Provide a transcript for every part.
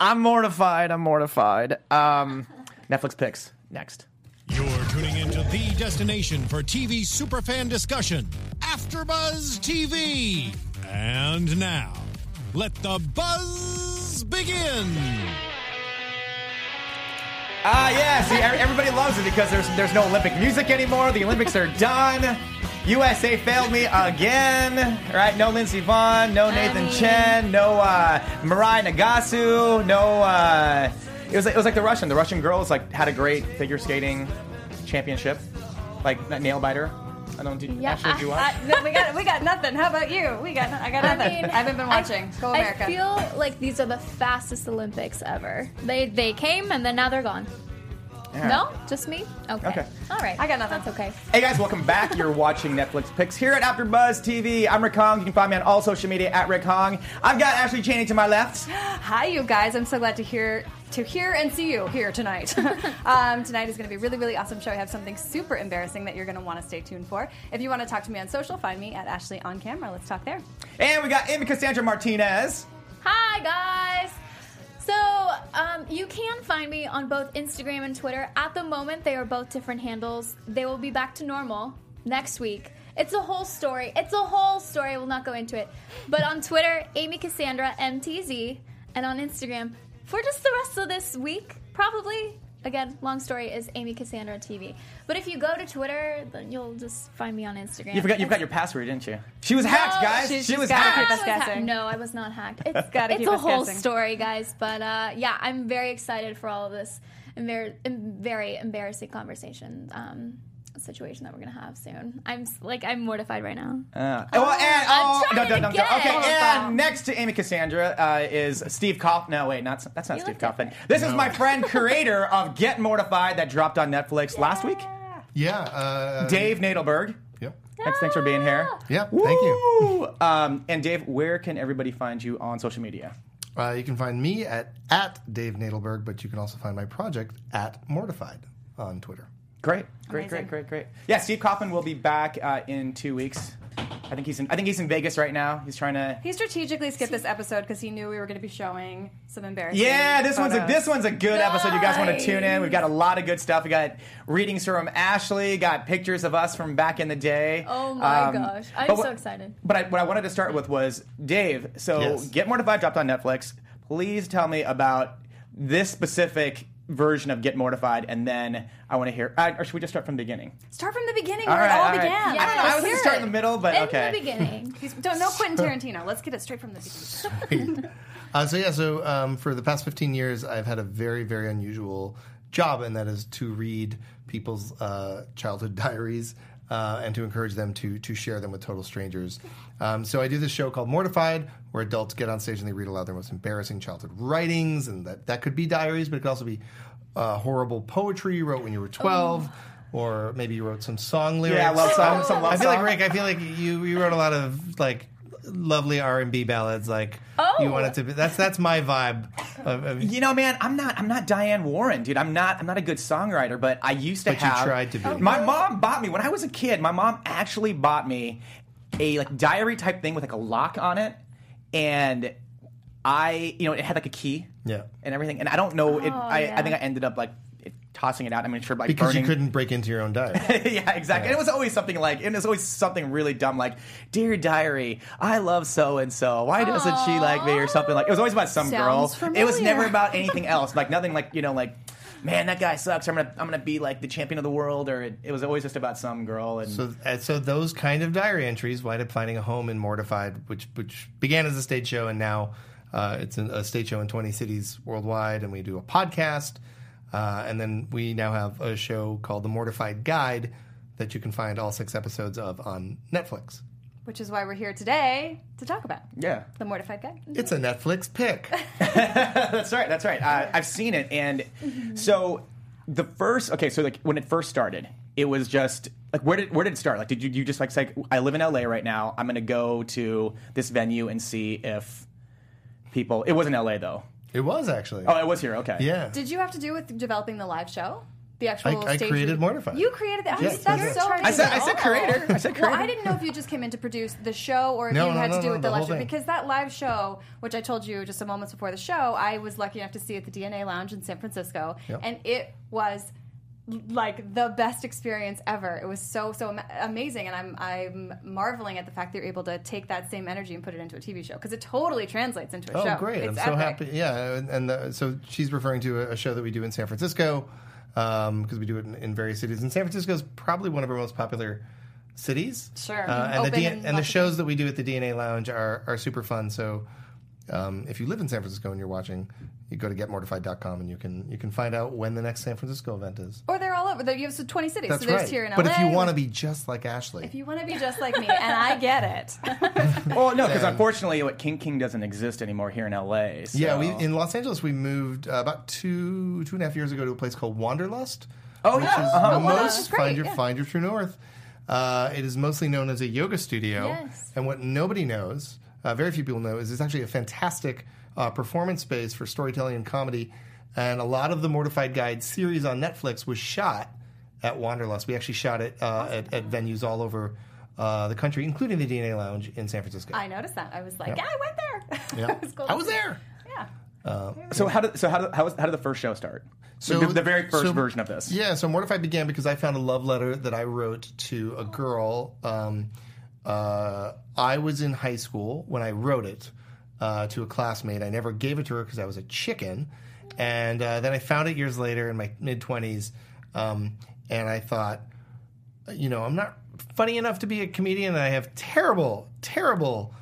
I'm mortified. I'm mortified. Um, Netflix picks next. You're tuning into the destination for TV superfan discussion, AfterBuzz TV. And now, let the buzz begin. Ah, yeah. See, everybody loves it because there's there's no Olympic music anymore. The Olympics are done. USA failed me again. Right? No Lindsey Vonn. No Nathan Chen. No uh, Mirai Nagasu. No. Uh, it was like, it was like the Russian. The Russian girls like had a great figure skating championship, like that nail biter. I don't. Did, Yeah, Ashley, did you watch? I- no, we got we got nothing. How about you? We got I got I nothing. mean, I haven't been watching. Go America. I feel like these are the fastest Olympics ever. They they came and then now they're gone. No, just me. Okay. Okay. All right. I got nothing. That's okay. Hey guys, welcome back. You're watching Netflix Picks here at AfterBuzz TV. I'm Rick Hong. You can find me on all social media at Rick Hong. I've got Ashley Cheney to my left. Hi, you guys. I'm so glad to hear to hear and see you here tonight. um, tonight is going to be a really, really awesome show. I have something super embarrassing that you're going to want to stay tuned for. If you want to talk to me on social, find me at Ashley on camera. Let's talk there. And we got Amy Cassandra Martinez. Hi guys. So um, you can find me on both Instagram and Twitter. At the moment, they are both different handles. They will be back to normal next week. It's a whole story. It's a whole story. I will not go into it. But on Twitter, Amy Cassandra MTZ, and on Instagram for just the rest of this week, probably. Again, long story is Amy Cassandra TV. But if you go to Twitter, then you'll just find me on Instagram. You forgot you've got your password, didn't you? She was hacked, guys. she's- she was hacked. keep us was ha- no, I was not hacked. It's, Gotta it's keep a us whole guessing. story, guys. But uh, yeah, I'm very excited for all of this embar- em- very embarrassing conversation um, situation that we're gonna have soon. I'm like I'm mortified right now. Uh, well, and, I'm oh, trying don't, don't, to don't, get Okay, it. and next to Amy Cassandra uh, is Steve Kaufman. No, wait, not, that's not You Steve look Kaufman. different. This is my friend, creator of Get Mortified that dropped on Netflix last week. Yeah. Uh, Dave Nadelberg. Yep. Thanks, thanks for being here. Yeah. Thank you. Um, and Dave, where can everybody find you on social media? Uh, you can find me at at Dave Nadelberg, but you can also find my project at Mortified on Twitter. Great, great, Amazing. great, great, great. Yeah, Steve Kaufman will be back uh, in two weeks. I think he's in. I think he's in Vegas right now. He's trying to. He strategically skipped this episode because he knew we were going to be showing some embarrassing. Yeah, this one's a this one's a good episode. You guys want to tune in? We've got a lot of good stuff. We got readings from Ashley. Got pictures of us from back in the day. Oh my Um, gosh, I'm but so excited. But I, what I wanted to start with was Dave. So Yes. Get Mortified dropped on Netflix. Please tell me about this specific version of Get Mortified, and then I want to hear. Uh, or should we just start from the beginning? Start from the beginning All where right, it all all right. began. I don't know. I Let's was going to start it. in the middle, but In okay. the beginning. He's- Don't no Quentin Tarantino. Let's get it straight from the beginning. Uh, so yeah, so um, for the past 15 years, I've had a very, very unusual job, and that is to read people's uh, childhood diaries uh, and to encourage them to to share them with total strangers. Um, so I do this show called Mortified, where adults get on stage and they read aloud their most embarrassing childhood writings, and that that could be diaries, but it could also be uh, horrible poetry you wrote when you were 12. Or maybe you wrote some song lyrics. Yeah, love song- some love I feel like. Rick. I feel like you you wrote a lot of like lovely R and B ballads. Like Oh. you wanted to. Be, that's that's my vibe. Of, of, You know, man, I'm not. I'm not Diane Warren, dude. I'm not. I'm not a good songwriter, but I used to But you have. tried to be. My mom bought me when I was a kid. My mom actually bought me a like diary type thing with like a lock on it, and I, you know, it had like a key. Yeah. And everything, and I don't know. it, Oh, I, I yeah. think I ended up like it, tossing it out. I mean, sure, like because burning. you couldn't break into your own diary. yeah, exactly. And it was always something like, and it was always something really dumb, like, "Dear diary, I love so and so. Why doesn't she like me?" or something like. It was always about some girl. Sounds It was never about anything else. Like nothing like you know like. Man, that guy sucks. I'm gonna, I'm gonna be like the champion of the world, or it, it was always just about some girl. And so, uh, so those kind of diary entries wind up finding a home in Mortified, which which began as a stage show and now uh, it's an, a stage show in 20 cities worldwide, and we do a podcast, uh, and then we now have a show called The Mortified Guide that you can find all six episodes of on Netflix. Which is why we're here today to talk about Yeah. the Mortified Guide. It's a Netflix pick. That's right. That's right. Uh, I've seen it, and so the first. Okay, so like when it first started, it was just like where did where did it start? Like, did you you just like say I live in LA right now? I'm going to go to this venue and see if people. It wasn't LA though. It was actually. Oh, it was here. Okay. yeah. Did you have to do with developing the live show? The actual I stage created re- Mortified. You created that. Yeah, that's that's so. I said I said creator. I said creator. Well, I didn't know if you just came in to produce the show or if No, you no, had no, to do no, with the the live show. Because that live show, which I told you just a moments before the show, I was lucky enough to see at the DNA Lounge in San Francisco, Yep. and it was like the best experience ever. It was so so amazing, and I'm I'm marveling at the fact that you're able to take that same energy and put it into a TV show because it totally translates into a Oh, show. Oh, great! It's I'm so happy. Yeah, and, and the, so she's referring to a, a show that we do in San Francisco because we do it in, in various cities. And San Francisco is probably one of our most popular cities. Sure. Uh, and the D- and the shows that we do at the DNA Lounge are are super fun. So um, if you live in San Francisco and you're watching, you go to getmortified.com and you can you can find out when the next San Francisco event is. Or they're all over. There- You have 20 cities. That's so there's right. here in but if you want to be just like Ashley, if you want to be just like me, and I get it. Well, no, because unfortunately, what King King doesn't exist anymore here in LA. So. Yeah, we in Los Angeles we moved uh, about two two and a half years ago to a place called Wanderlust. Oh, which yeah. is Uh-huh. Oh, wow, most that's find your yeah. find your true north. Uh, it is mostly known as a yoga studio, Yes. and what nobody knows, uh, very few people know, is it's actually a fantastic uh, performance space for storytelling and comedy. And a lot of the Mortified Guide series on Netflix was shot at Wanderlust. We actually shot it uh, at, at venues all over uh, the country, including the DNA Lounge in San Francisco. I noticed that. I was like, yeah, Yeah. I went there. Yeah. It was cool I was see. there. Yeah. So how did so how did, how, was, how did the first show start? So the, the very first so- version of this. Yeah, so Mortified began because I found a love letter that I wrote to a girl. Um, uh, I was in high school when I wrote it uh, to a classmate. I never gave it to her because I was a chicken. And uh, then I found it years later in my mid 20s. Um, and I thought, you know, I'm not funny enough to be a comedian, I have terrible, terrible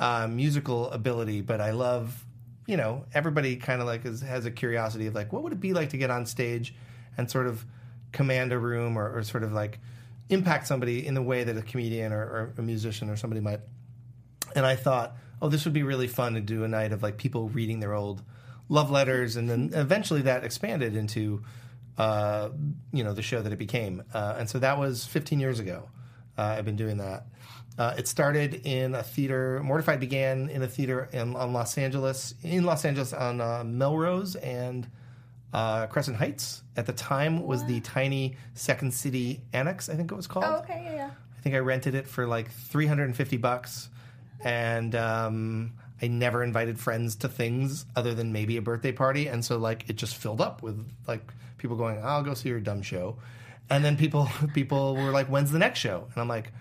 uh, musical ability, but I love, you know, everybody kind of like is, has a curiosity of like, what would it be like to get on stage and sort of command a room or, or sort of like impact somebody in the way that a comedian or, or a musician or somebody might. And I thought, oh, this would be really fun to do a night of like people reading their old love letters, and then eventually that expanded into, uh, you know, the show that it became. Uh, and so that was 15 years ago. Uh, I've been doing that. Uh, it started in a theater. Mortified began in a theater in on Los Angeles, in Los Angeles on uh, Melrose and uh, Crescent Heights. At the time, was the tiny Second City Annex. I think it was called. Oh, okay, yeah, yeah. I think I rented it for like 350 bucks. And um, I never invited friends to things other than maybe a birthday party. And so, like, it just filled up with like people going, I'll go see your dumb show. And then people people were like, when's the next show? And I'm like,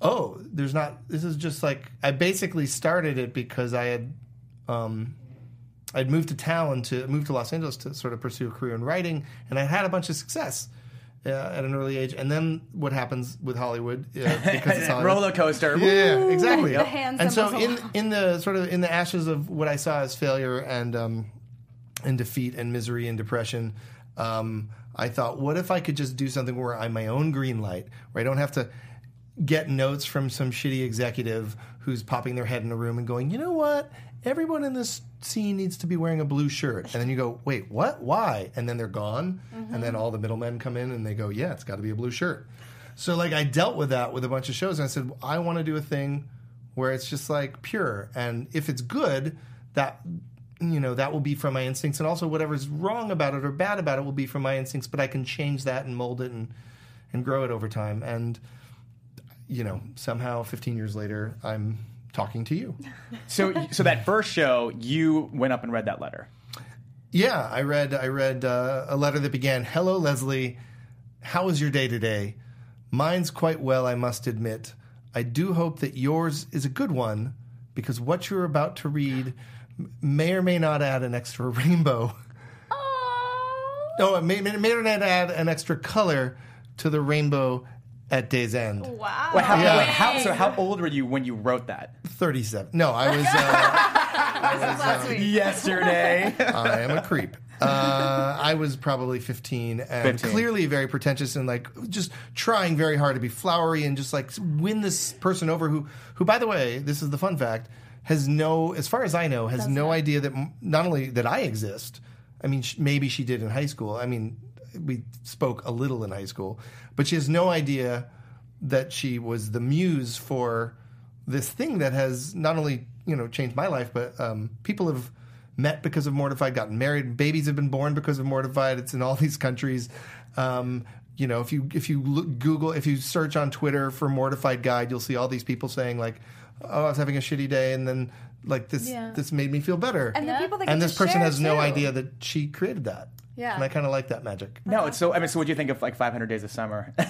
oh, there's not, this is just like, I basically started it because I had, um, I'd moved to town to move to Los Angeles to sort of pursue a career in writing, and I had a bunch of success uh, at an early age. And then what happens with Hollywood uh, because it's Hollywood. Roller coaster. Yeah, exactly. The hand and so in in the sort of in the ashes of what I saw as failure and um, and defeat and misery and depression, um, I thought, what if I could just do something where I'm my own green light, where I don't have to get notes from some shitty executive who's popping their head in a room and going, you know what? Everyone in this scene needs to be wearing a blue shirt. And then you go, wait, what? Why? And then they're gone. And then all the middlemen come in and they go, yeah, it's got to be a blue shirt. So, like, I dealt with that with a bunch of shows. And I said, I want to do a thing where it's just like pure. And if it's good, that you know that will be from my instincts and also whatever's wrong about it or bad about it will be from my instincts but i can change that and mold it and and grow it over time and you know somehow 15 years later i'm talking to you. So so that first show, you went up and read that letter. yeah i read i read uh, a letter that began hello leslie. How was your day today? Mine's quite well i must admit. I do hope that yours is a good one because what you're about to read may or may not add an extra rainbow. No, it may, may or may not add an extra color to the rainbow at day's end. Wow. Wait, how, Yeah. wait, how, so how old were you when you wrote that? 37. No, I was. Uh, Last week. Yesterday. I am a creep. Uh, I was probably 15 and 15. clearly very pretentious and like just trying very hard to be flowery and just like win this person over who, who by the way, this is the fun fact, has no, as far as I know, has no idea that m- not only that I exist. I mean, sh- maybe she did in high school. I mean, we spoke a little in high school, but she has no idea that she was the muse for this thing that has not only you know changed my life, but um, people have met because of Mortified, gotten married, babies have been born because of Mortified. It's in all these countries. Um, you know, if you if you look, Google, if you search on Twitter for Mortified Guide, you'll see all these people saying like, "Oh, I was having a shitty day," and then like this Yeah. this made me feel better. And the people that And this person share, has no idea that she created that. Yeah. and I kind of like that magic. No, it's so. I mean, so what do you think of like 500 Days of Summer?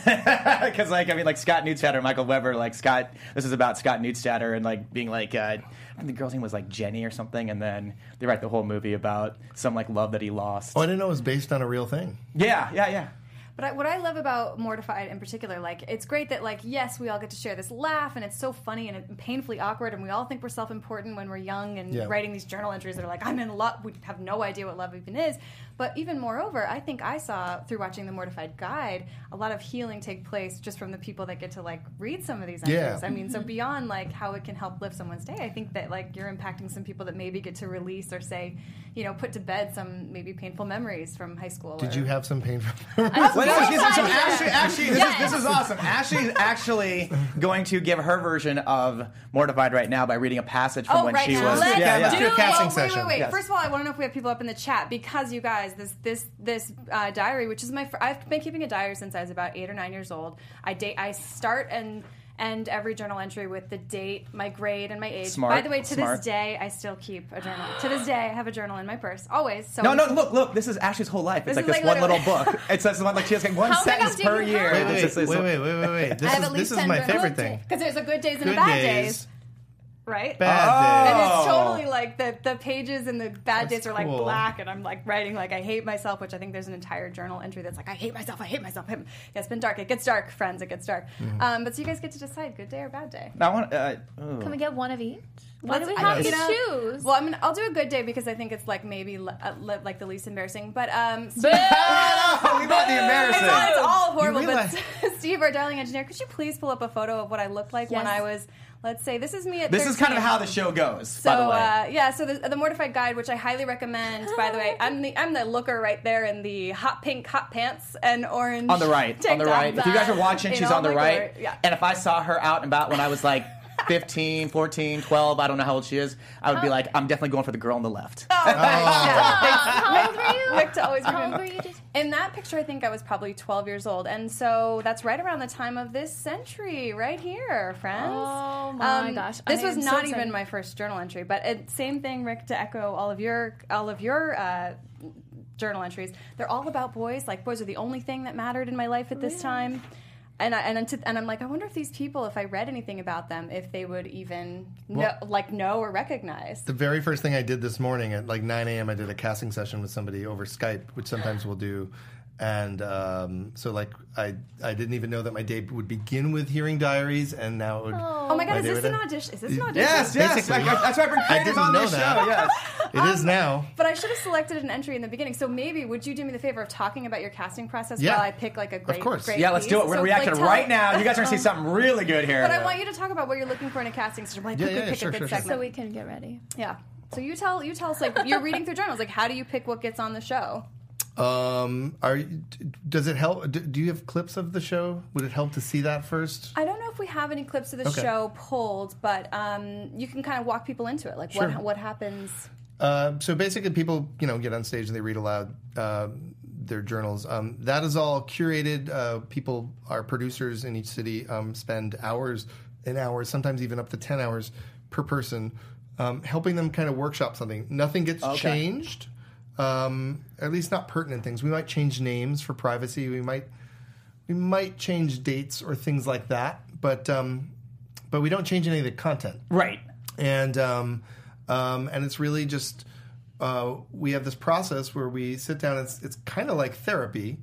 Because like, I mean, like Scott Neustadter, Michael Weber, like Scott. This is about Scott Neustadter and like being like, uh, I think the girl's name was like Jenny or something, and then they write the whole movie about some like love that he lost. Oh, I didn't know it was based on a real thing. Yeah, yeah, yeah. But I, what I love about Mortified in particular, like, it's great that, like, yes, we all get to share this laugh, and it's so funny and painfully awkward, and we all think we're self important when we're young and Yeah. writing these journal entries that are like, I'm in love. We have no idea what love even is. But even moreover, I think I saw through watching the Mortified Guide a lot of healing take place just from the people that get to, like, read some of these Yeah. entries. I mean, so mm-hmm. beyond, like, how it can help lift someone's day, I think that, like, you're impacting some people that maybe get to release or say, you know, put to bed some maybe painful memories from high school. Did or- you have some painful? Well, no, she's- so Yeah. Ashley, actually, this, Yes. is, this is awesome. Ashley's actually going to give her version of Mortified right now by reading a passage from Oh, when right she now. was. Let's yeah, yeah. do a casting session. Wait, wait, wait. Yes. First of all, I want to know if we have people up in the chat because you guys, this this this uh, diary, which is my, fir- I've been keeping a diary since I was about eight or nine years old. I date, I start and end every journal entry with the date, my grade, and my age. Smart, By the way, to smart. this day, I still keep a journal. to this day, I have a journal in my purse always. So No, no, look, look. This is Ashley's whole life. It's This like this like one little book. It says one like she has like one How sentence per year. her? Wait, It's wait, wait, wait, wait, wait, wait. This I have is at this least is 10 my favorite thing. because there's a good days and Good a bad days, days, right? bad And days. it's Oh. totally like the the pages and the bad That's days are like cool. black, and I'm like writing like I hate myself, which I think there's an entire journal entry that's like I hate myself, I hate myself. I Yeah, it's been dark. It gets dark, friends. It gets dark. Mm-hmm. Um, but so you guys get to decide good day or bad day. I want. Uh, ooh. Can we get one of each? Why do we have to choose? Well, I'm gonna, I'll do a good day because I think it's like maybe le- uh, le- like the least embarrassing. But um, Boo! Oh, leave out the It's embarrassing. all, it's all horrible. You But Steve, our darling engineer, could you please pull up a photo of what I looked like when I was, let's say, this is me at This is kind of how the show goes. So by the way. uh, yeah, so the, the Mortified Guide, which I highly recommend. By the way, I'm the I'm the looker right there in the hot pink hot pants and orange on the right, on the right. If you guys are watching, she's on the right. glory. Yeah. And if I saw her out and about when I was like 15, 14, 12, I don't know how old she is, I would be like, I'm definitely going for the girl on the left. Oh, yeah. How old were you? Rick always How old were you? Just- In that picture, I think I was probably 12 years old, and so that's right around the time of this century, right here, friends. Oh my gosh, This I was am so not excited. even my first journal entry, but it, same thing, Rick. To echo all of your all of your uh, journal entries, they're all about boys. Like boys are the only thing that mattered in my life at this time. And I, and, to, and I'm like, I wonder if these people, if I read anything about them, if they would even know, like know or recognize. The very first thing I did this morning at like 9 a.m., I did a casting session with somebody over Skype, which sometimes we'll do. And um, so, like, I I didn't even know that my day would begin with hearing diaries, and now it would. Oh my god, My is this an audition? Is this an audition? yes, yes. Basically. Like, that's why I bring I creators didn't on know this that. show. Yes. It is now. But I should have selected an entry in the beginning. So maybe would you do me the favor of talking about your casting process Yeah. while I pick like a great, course. great Yeah, let's do it. We're So, reacting like, tell- right now. You guys are going to see something really good here. But I want you to talk about what you're looking for in a casting session. Like, Yeah, yeah, pick sure, a good sure, sure. segment. so we can get ready. yeah. So you tell you tell us like you're reading through journals. Like, how do you pick what gets on the show? Um, are does it help? Do, do you have clips of the show? Would it help to see that first? I don't know if we have any clips of the Okay. show pulled, but um, you can kind of walk people into it. Like, Sure. what what happens? Uh, so basically, people you know get on stage and they read aloud uh, their journals. Um, that is all curated. Uh, people, our producers in each city, um, spend hours and hours, sometimes even up to ten hours per person, um, helping them kind of workshop something. Nothing gets changed, um, at least not pertinent things. We might change names for privacy. We might we might change dates or things like that, but um, but we don't change any of the content right. and um, um, and it's really just uh, we have this process where we sit down. It's it's kind of like therapy,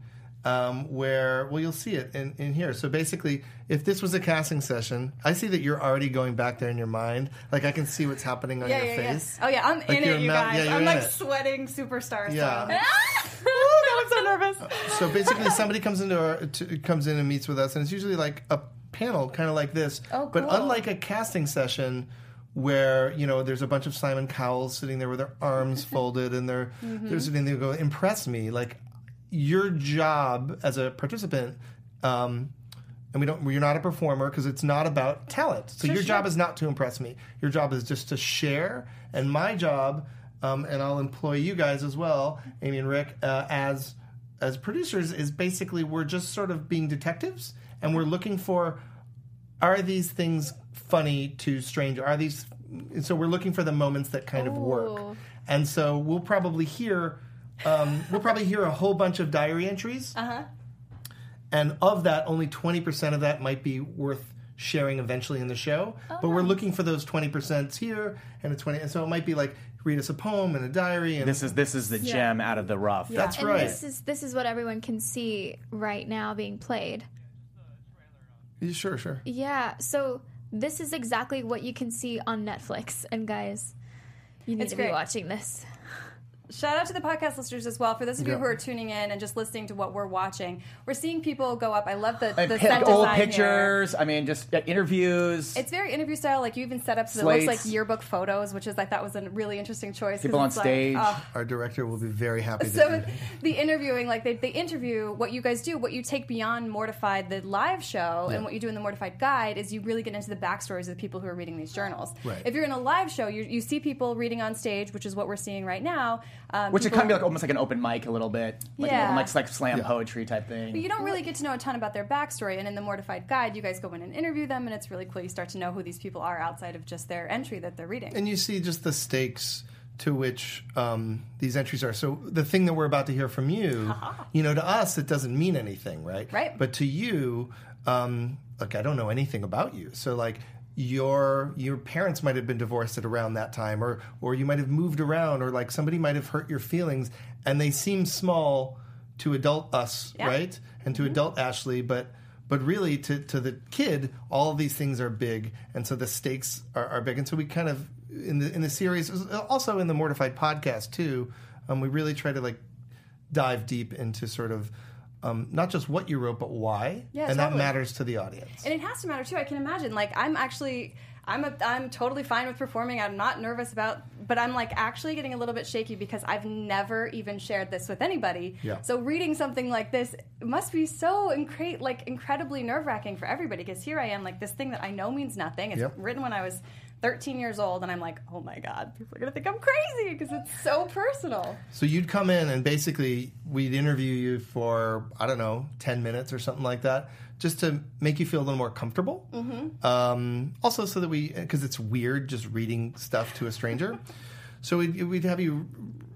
um, where well you'll see it in, in here. So basically, if this was a casting session, I see that you're already going back there in your mind. Like I can see what's happening on Yeah, your yeah, face. yeah. Oh yeah, I'm Like in it, you mouth- guys. I'm like it. sweating superstar. Yeah. I'm so nervous. So basically, somebody comes into our to, comes in and meets with us, and it's usually like a panel, kind of like this. Oh, But unlike a casting session, where you know there's a bunch of Simon Cowells sitting there with their arms folded and they're Mm-hmm. they're sitting there go impress me. Like your job as a participant. Um, and we don't. You're not a performer because it's not about talent. So your job is not to impress me. Your job is just to share. And my job, um, and I'll employ you guys as well, Amy and Rick, uh, as as producers, is basically we're just sort of being detectives, and we're looking for are these things funny to stranger? Are these so we're looking for the moments that kind of work, and so we'll probably hear um, we'll probably hear a whole bunch of diary entries, Uh-huh. and of that, only twenty percent of that might be worth sharing eventually in the show. Oh, but we're looking for those twenty percent here and a twenty, and so it might be like read us a poem and a diary, and This is this is the gem out of the rough. that's and right. this is this is what everyone can see right now being played. Yeah, sure, sure. Yeah, so this is exactly what you can see on Netflix. And guys, you need It's to great. be watching this. Shout out to the podcast listeners as well. For those of you Yeah. who are tuning in and just listening to what we're watching, we're seeing people go up. I love the, the pic- set old design here. pictures. I mean, just interviews. It's very interview style. Like you even set up so that it looks like yearbook photos, which is I thought was a really interesting choice. People on it's like, stage. oh, Our director will be very happy. so that the interviewing, like they, they interview what you guys do, what you take beyond Mortified, the live show, and what you do in the Mortified Guide is you really get into the backstories of the people who are reading these journals. Right. If you're in a live show, you, you see people reading on stage, which is what we're seeing right now. Um, which it people- kind of be like almost like an open mic a little bit, like Yeah. open mic, like slam poetry type thing. But you don't really get to know a ton about their backstory. And in the Mortified Guide, you guys go in and interview them, and it's really cool. You start to know who these people are outside of just their entry that they're reading. and you see just the stakes to which um, these entries are. So the thing that we're about to hear from you, you know, to us it doesn't mean anything, right? Right. But to you, um, like I don't know anything about you, so like your your parents might have been divorced at around that time, or or you might have moved around, or like somebody might have hurt your feelings, and they seem small to adult us, Yeah. right? And to adult Ashley, but. But really, to, to the kid, all of these things are big, and so the stakes are, are big. And so we kind of in the in the series, also in the Mortified podcast too, um, we really try to like dive deep into sort of um, not just what you wrote, but why, Yeah, and that matters to the audience. and it has to matter too. I can imagine. Like I'm actually, I'm a, I'm totally fine with performing. I'm not nervous about, but I'm like actually getting a little bit shaky because I've never even shared this with anybody. Yeah. So reading something like this must be so incre- like incredibly nerve wracking for everybody because here I am like this thing that I know means nothing. It's Yep. written when I was 13 years old, and I'm like, oh my god, people are gonna think I'm crazy because it's so personal. So you'd come in and basically we'd interview you for I don't know ten minutes or something like that, just to make you feel a little more comfortable. Mm-hmm. Um, also, so that we because it's weird just reading stuff to a stranger. so we'd, we'd have you,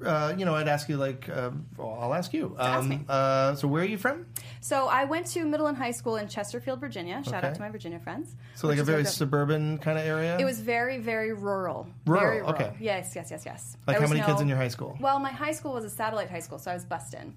uh, you know, I'd ask you like, uh, well, I'll ask you. ask me. Um, uh, so where are you from? So I went to middle and high school in Chesterfield, Virginia. Shout Okay. out to my Virginia friends. So like which a is very where suburban kind of area. It was very, very rural. Rural, Very rural. okay. Yes, yes, yes, yes. Like There how was many kids in your high school? Well, my high school was a satellite high school, so I was bussed in.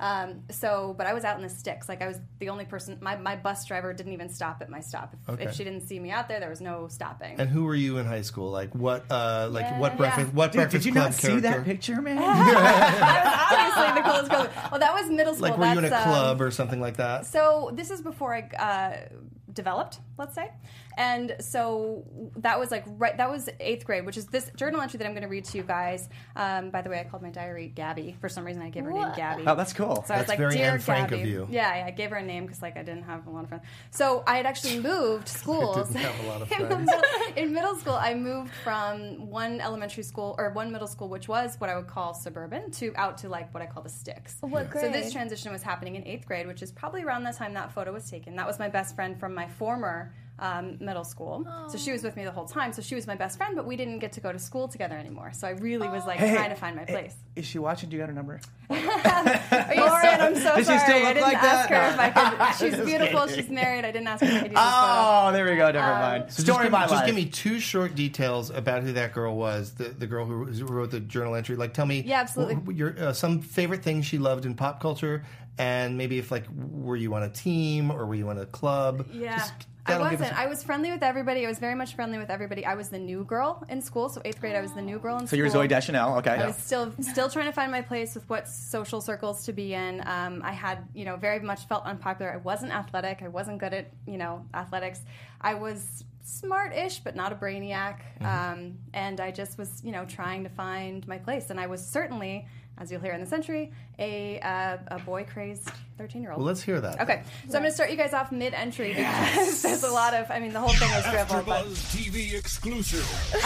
Um, so, but I was out in the sticks. Like I was the only person. My, my bus driver didn't even stop at my stop. If, Okay. if she didn't see me out there, there was no stopping. And who were you in high school? Like what? Uh, like what Yeah. breakfast? What Dude, breakfast did you not see character? that picture, man? that was obviously the coolest girl. Well, that was middle school. Like were you in a That's, um, club or something like that? So this is before I uh, developed, let's say, and so that was like right. That was eighth grade, which is this journal entry that I'm going to read to you guys. Um, by the way, I called my diary Gabby. For some reason, I gave her name Gabby. Oh, that's cool. So I was That's like, very "Dear Anne Frank Gabby." of you. Yeah, yeah, I gave her a name because like I didn't have a lot of friends. So I had actually moved schools. didn't have a lot of in, middle, in middle school, I moved from one elementary school or one middle school, which was what I would call suburban, to out to like what I call the sticks. What grade? So this transition was happening in eighth grade, which is probably around the time that photo was taken. That was my best friend from my former um, middle school. So she was with me the whole time. So she was my best friend, but we didn't get to go to school together anymore. So I really was like Hey, trying to find my place. Is she watching? Do you got her number? Are you Lauren, I'm so Does she sorry. still I didn't like ask that? her if I could. She's beautiful. kidding. She's married. I didn't ask her if I could use this. Oh, there we go. Never mind. So Story just, of my give, just life. give me two short details about who that girl was. The the girl who, who wrote the journal entry. Like, tell me. Yeah, absolutely. wh- wh- Your uh, some favorite things she loved in pop culture, and maybe if like were you on a team or were you on a club? Yeah. Just- I wasn't. us- I was friendly with everybody. I was very much friendly with everybody. I was the new girl in school. So eighth grade, I was the new girl in so school. So you're Zooey Deschanel. Okay. I was still still trying to find my place with what social circles to be in. Um, I had you know very much felt unpopular. I wasn't athletic. I wasn't good at you know athletics. I was smart-ish, but not a brainiac. Mm-hmm. Um, and I just was you know trying to find my place. And I was certainly, as you'll hear in the century, a uh, a boy crazed thirteen year old. Well, let's hear that. Okay, so I'm going to start you guys off mid-entry because there's a lot of. I mean, the whole thing is dribble, but TV exclusive.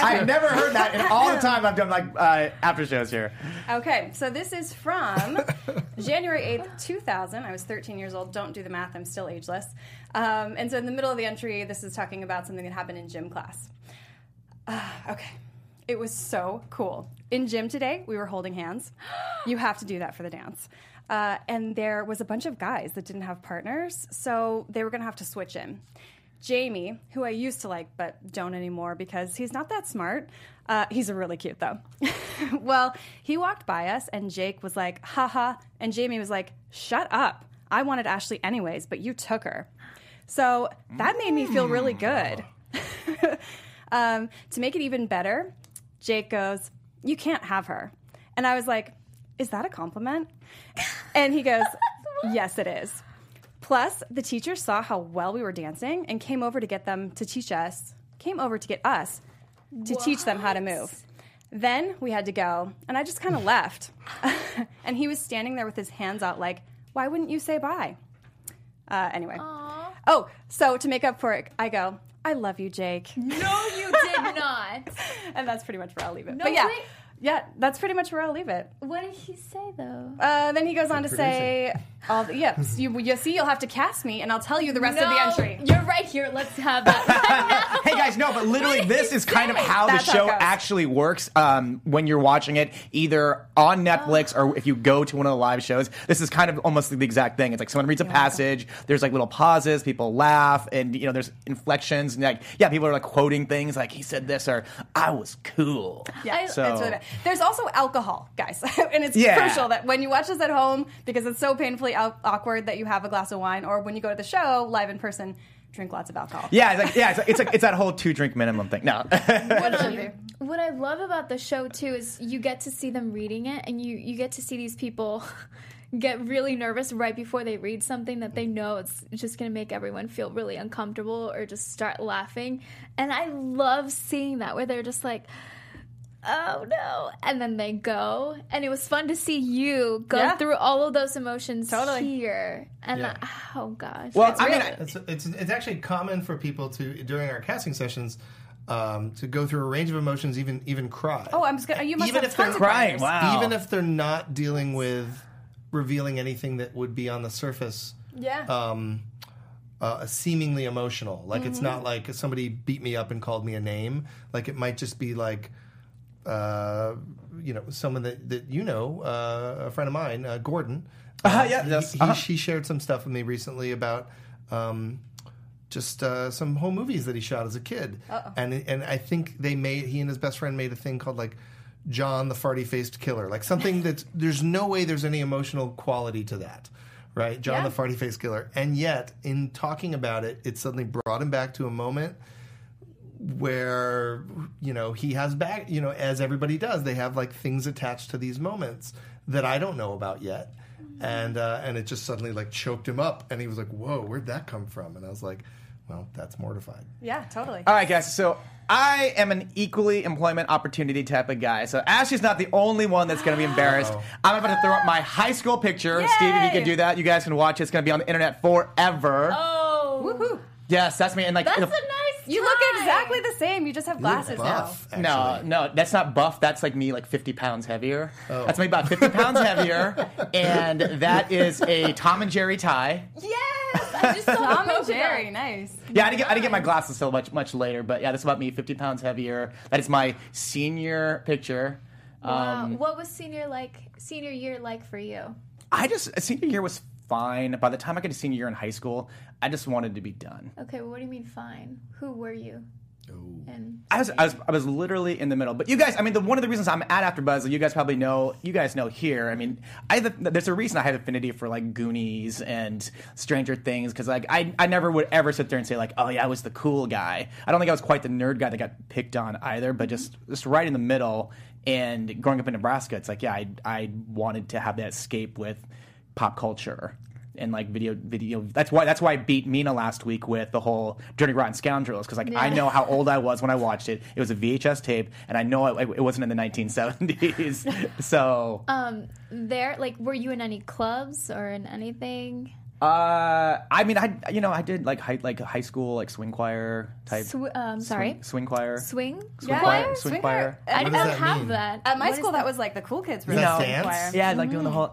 I've never heard that in all the time I've done like uh, after shows here. Okay, so this is from January 8th, 2000. I was 13 years old. Don't do the math, I'm still ageless. Um, and so in the middle of the entry, this is talking about something that happened in gym class. Ah, okay, it was so cool. In gym today, we were holding hands. You have to do that for the dance. Uh, and there was a bunch of guys that didn't have partners, so they were going to have to switch in. Jamie, who I used to like but don't anymore because he's not that smart. Uh, he's really cute though. well, he walked by us and Jake was like, haha. And Jamie was like, shut up. I wanted Ashley anyways, but you took her. So that made me feel really good. um, to make it even better, Jake goes, You can't have her. And I was like, Is that a compliment? And he goes, Yes, it is. Plus, the teacher saw how well we were dancing and came over to get them to teach us, came over to get us to teach them how to move. Then we had to go, and I just kind of left. and he was standing there with his hands out, like, Why wouldn't you say bye? Uh, anyway. Oh, so to make up for it, I go, I love you, Jake. No, you not. and that's pretty much where I'll leave it. No, but yeah, wait. Yeah, that's pretty much where I'll leave it. What did he say though? Uh, then he goes on to say, all the, yeah, you, you see, you'll have to cast me, and I'll tell you the rest of the entry. You're right here. Let's have that. Hey guys, no, but literally, this is kind of how That's the show goes. actually works. Um, when you're watching it, either on Netflix or if you go to one of the live shows, this is kind of almost the exact thing. It's like someone reads a passage, there's like little pauses, people laugh, and you know, there's inflections, and like, yeah, people are like quoting things like he said this or I was cool. Yeah, So- it's really bad. There's also alcohol, guys, and it's Yeah. crucial that when you watch this at home, because it's so painfully au- awkward that you have a glass of wine, or when you go to the show live in person, drink lots of alcohol. Yeah, it's like yeah, it's like, it's like it's that whole two drink minimum thing. No, What it what I love about the show too is you get to see them reading it, and you you get to see these people get really nervous right before they read something that they know it's just going to make everyone feel really uncomfortable or just start laughing. And I love seeing that where they're just like. Oh no! And then they go, and it was fun to see you go Yeah. through all of those emotions Totally. here. And Yeah. I- oh gosh, well, It's I mean, really- I- It's, it's it's actually common for people to during our casting sessions um, to go through a range of emotions, even even cry. Oh, I'm just gonna. You must Even have if they're tons of crying, wow. even if they're not dealing with revealing anything that would be on the surface. Yeah. um, uh, seemingly emotional. Like it's not like somebody beat me up and called me a name. Like it might just be like, uh, you know, someone that, that you know, uh, a friend of mine, uh, Gordon. Uh-huh, yeah, he- yes, he, uh-huh. he shared some stuff with me recently about. Um, just uh, some home movies that he shot as a kid, Oh. and and I think they made he and his best friend made a thing called like John the farty faced killer, like something that there's no way there's any emotional quality to that, right? John Yeah. the farty faced killer, and yet in talking about it, it suddenly brought him back to a moment where you know he has back you know as everybody does they have like things attached to these moments that i don't know about yet and uh, and it just suddenly like choked him up and he was like whoa where'd that come from and i was like well that's mortified yeah, totally. All right, guys. So I am an equally employment opportunity type of guy. So Ashley's not the only one that's going to be embarrassed. I'm about to throw up my high school picture. Steve, if you can do that, you guys can watch it. It's going to be on the internet forever. oh, Woohoo. Yes, that's me. And like, that's a it'll- nice. You look exactly the same. You just have You look glasses now. buff, no, actually. no, that's not buff. That's like me, like 50 pounds heavier. That's me about 50 pounds heavier, and that is a Tom and Jerry tie. Yes, I just saw the Tom and Jerry, nice. Yeah, I didn't, get, I didn't get my glasses till much much later, but yeah, that's about me, 50 pounds heavier. That is my senior picture. Wow. Um, what was senior like? Senior year like for you? I just senior year was fine. By the time I got to senior year in high school, I just wanted to be done. Okay, well, what do you mean fine? Who were you? Oh. And I was, I was, I was literally in the middle. But you guys, I mean, the, one of the reasons I'm at AfterBuzz, you guys probably know, you guys know here. I mean, I have there's a reason I have affinity for like Goonies and Stranger Things because like I, I never would ever sit there and say like, oh yeah, I was the cool guy. I don't think I was quite the nerd guy that got picked on either, but just mm-hmm. just right in the middle. And growing up in Nebraska, it's like yeah, I I wanted to have that escape with pop culture and like video video that's why that's why I beat Mina last week with the whole Dirty Rotten Scoundrels because like I know how old I was when I watched it. It was a VHS tape, and I know it, it wasn't in the 1970s. so, um, there, like, were you in any clubs or in anything? uh, I mean, I you know I did like high like high school like swing choir type. Sw- um, sorry, swing, swing choir. swing, Swing Yeah. choir. Choir? Swing Swing choir. choir. I What don't have mean? that. At my What is school, that was like the cool kids were Is in that the dance? choir. Yeah, like doing the whole.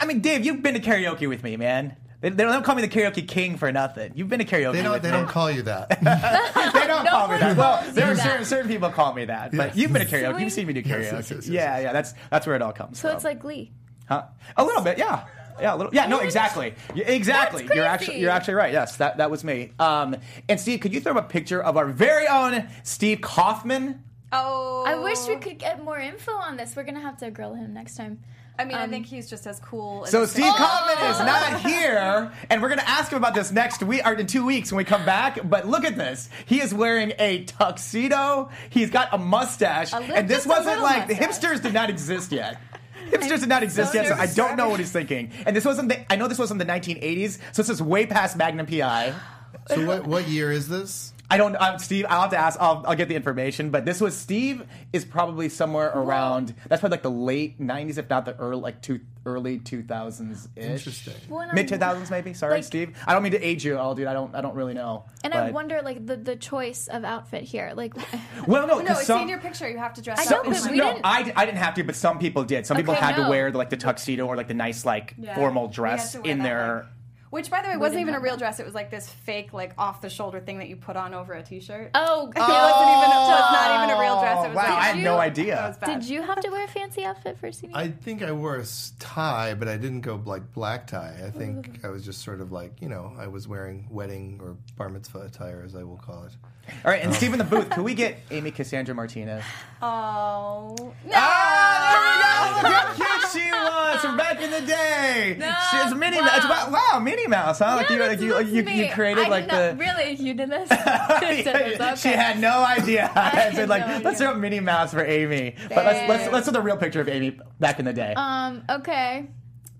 I mean, Dave, you've been to karaoke with me, man. They, they don't call me the karaoke king for nothing. You've been to karaoke. They don't. with They me. don't call you that. they don't call me that. Well, there you are that. certain, certain people call me that, but Yes. you've been to karaoke. Swing? You've seen me do karaoke. yes, yes, yes, yeah, yes. yeah. That's that's where it all comes from. So from. it's like Glee. huh? A little bit, yeah. Yeah, a little. Yeah, no, exactly. Yeah, exactly. That's You're actually you're actually right. Yes, that that was me. Um, and Steve, could you throw up a picture of our very own Steve Kaufman? Oh, I wish we could get more info on this. We're gonna have to grill him next time. I mean, I Um, think he's just as cool. as So Steve six- Kaufman is not here, and we're going to ask him about this next week or in two weeks when we come back. But look at this: he is wearing a tuxedo. He's got a mustache, A li- and this just a wasn't little like the hipsters did not exist yet. Hipsters did not exist yet, so I don't know what he's thinking. And this wasn't the, I know this wasn't the 1980s, so this is way past Magnum PI. so what? What year is this? I don't, uh, Steve. I'll have to ask. I'll, I'll get the information. But this was Steve is probably somewhere around. That's probably like the late '90s, if not the early, like two, early 2000s ish. Interesting. Mid 2000s, maybe. Sorry, Like- Steve. I don't mean to age you at all, dude. I don't. I don't really know. And I wonder, like the the choice of outfit here, like. Well, no, No, because it's some. senior picture. You have to dress I up. know, in but one. we no, didn't- I, I didn't have to, but some people did. Some people Okay, had to wear the, like the tuxedo or like the nice like Yeah, formal dress had to wear in that, their. like- Which, by the way, wasn't even a real that. dress. It was like this fake, like off the shoulder thing that you put on over a t-shirt. Oh, It wasn't even. It was not even a real dress. It was oh, Wow, like, I had you- no idea. Did you have to wear a fancy outfit for senior? I think I wore a tie, but I didn't go like black tie. I think I was just sort of like you know I was wearing wedding or bar mitzvah attire, as I will call it. All right, and Steve in the booth. Could we get Amy Cassandra Martinez? Oh. No. Ah, there we go. Look how cute she was from back in the day. No, She's Minnie wow. Mouse. Wow, wow, Minnie Mouse, huh? like Yeah, you, like you, that's you, me. you created I like did not, the. really you did this. You okay. She had no idea. I had said like, no let's idea. throw up Minnie Mouse for Amy. But let's let's let's do the real picture of Amy back in the day. Um. Okay.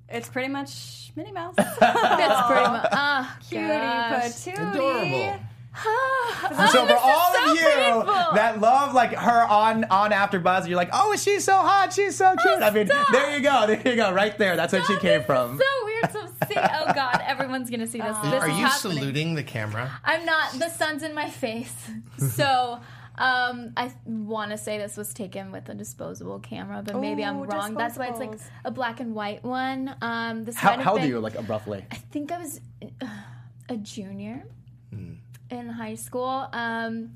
It's pretty much Minnie Mouse. That's pretty much. Ah, Cutie gosh. patootie. Adorable. Oh, so for all so of you painful. that love like her on on After Buzz, you're like, oh, she's so hot, she's so cute. I mean, stop. there you go, there you go, right there. That's where she came from. So weird. So see. Oh God, everyone's gonna see this. this Are you happening. saluting the camera? I'm not. The sun's in my face. So. Um, I want to say this was taken with a disposable camera, but maybe I'm wrong. That's why it's like a black and white one. Um, this How, might how old are been- you, like roughly? I think I was uh, a junior Hmm. In high school. Um,